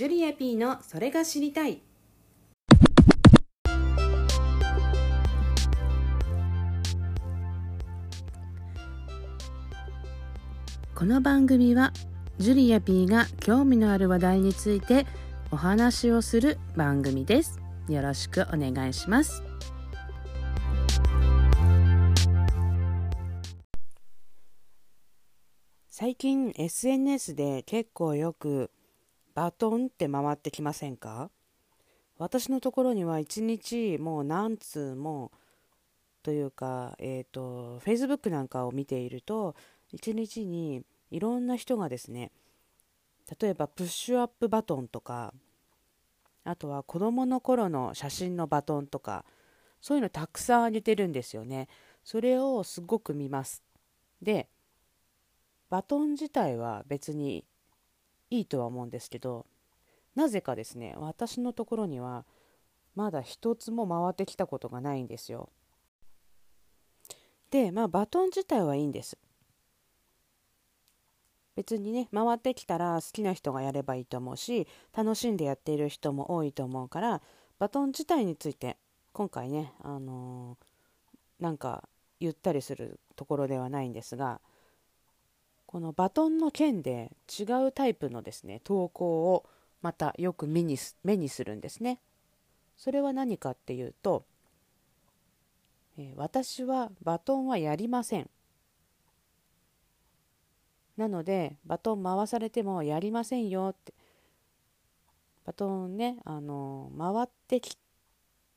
ジュリア P のそれが知りたい。この番組はジュリア P が興味のある話題についてお話をする番組です。よろしくお願いします。最近 SNS で結構よくバトンって回ってきませんか？私のところには一日もう何通もというか、えーと、Facebook なんかを見ていると一日にいろんな人がですね例えばプッシュアップバトンとかあとは子どもの頃の写真のバトンとかそういうのたくさんあげてるんですよね。それをすごく見ます。でバトン自体は別にいいとは思うんですけどなぜかですね私のところにはまだ一つも回ってきたことがないんですよ。でまあバトン自体はいいんです。別にね回ってきたら好きな人がやればいいと思うし楽しんでやっている人も多いと思うからバトン自体について今回ねあのー、なんか言ったりするところではないんですがこのバトンの件で違うタイプのですね投稿をまたよく目に目にするんですね。それは何かっていうと、えー、私はバトンはやりません。なのでバトン回されてもやりませんよってバトンねあの回ってき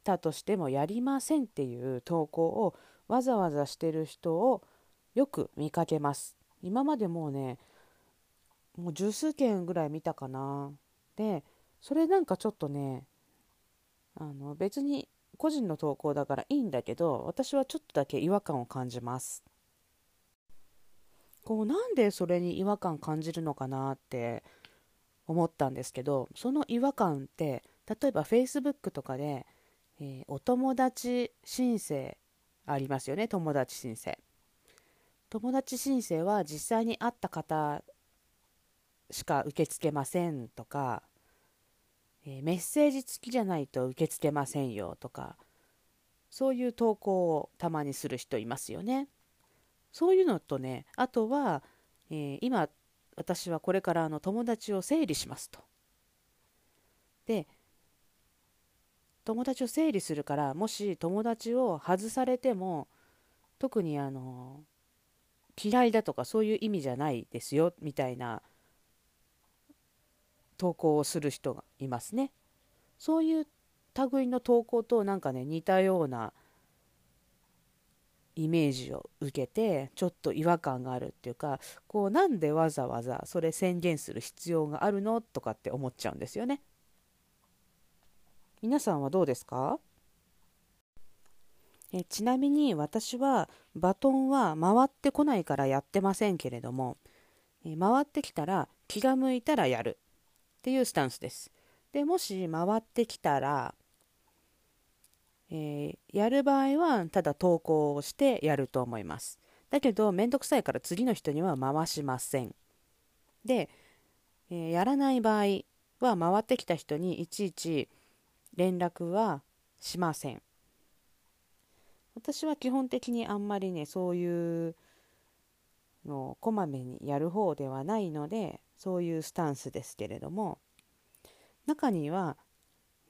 たとしてもやりませんっていう投稿をわざわざしてる人をよく見かけます。今までもうねもう十数件ぐらい見たかな。でそれなんかちょっとねあの別に個人の投稿だからいいんだけど私はちょっとだけ違和感を感じます。こうなんでそれに違和感感じるのかなって思ったんですけどその違和感って例えば Facebook とかで、えー、お友達申請ありますよね友達申請。友達申請は実際に会った方しか受け付けませんとか、えー、メッセージ付きじゃないと受け付けませんよとかそういう投稿をたまにする人いますよね。そういうのとねあとは、えー、今私はこれからあの友達を整理しますと。で友達を整理するからもし友達を外されても特にあの嫌いだとかそういう意味じゃないですよみたいな投稿をする人がいますね。そういう類の投稿となんかね似たようなイメージを受けてちょっと違和感があるっていうかこうなんでわざわざそれ宣言する必要があるのとかって思っちゃうんですよね。皆さんはどうですか？えちなみに私はバトンは回ってこないからやってませんけれども、え回ってきたら気が向いたらやるっていうスタンスです。でもし回ってきたら、えー、やる場合はただ投稿をしてやると思います。だけどめんどくさいから次の人には回しません。で、えー、やらない場合は回ってきた人にいちいち連絡はしません。私は基本的にあんまりねそういうのをこまめにやる方ではないのでそういうスタンスですけれども中には、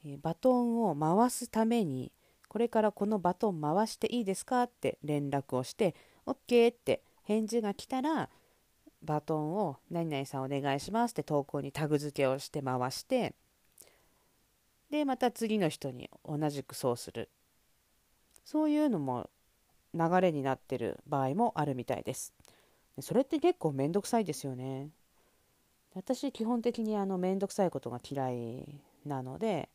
えバトンを回すためにこれからこのバトン回していいですかって連絡をして OK って返事が来たらバトンを何々さんお願いしますって投稿にタグ付けをして回してでまた次の人に同じくそうする。そういうのも流れになってる場合もあるみたいです。それって結構めんどくさいですよね。私基本的にあのめんどくさいことが嫌いなので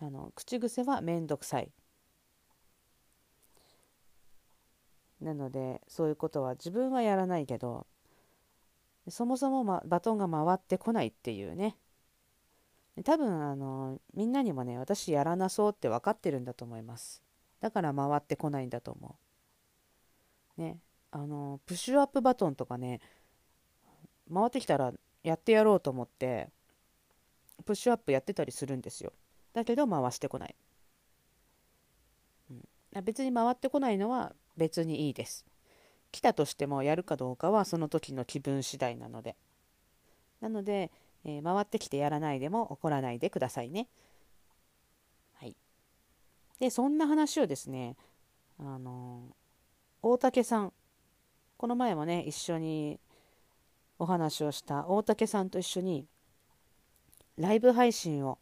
あの口癖はめんどくさい。なのでそういうことは自分はやらないけどそもそも、ま、バトンが回ってこないっていうね多分あのみんなにもね私やらなそうって分かってるんだと思いますだから回ってこないんだと思う。ね、あのプッシュアップバトンとかね回ってきたらやってやろうと思ってプッシュアップやってたりするんですよ。だけど回してこない、うん、別に回ってこないのは別にいいです。来たとしてもやるかどうかはその時の気分次第なので。なので、えー、回ってきてやらないでも怒らないでくださいね。でそんな話をですねあの、大竹さんこの前もね一緒にお話をした大竹さんと一緒にライブ配信を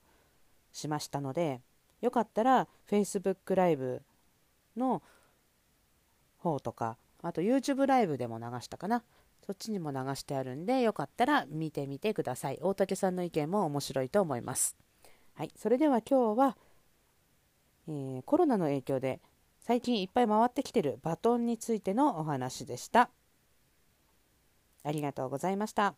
しましたのでよかったら Facebook ライブの方とかあと YouTube ライブでも流したかな。そっちにも流してあるんでよかったら見てみてください。大竹さんの意見も面白いと思います。はいそれでは今日は、えー、コロナの影響で最近いっぱい回ってきてるバトンについてのお話でしたありがとうございました。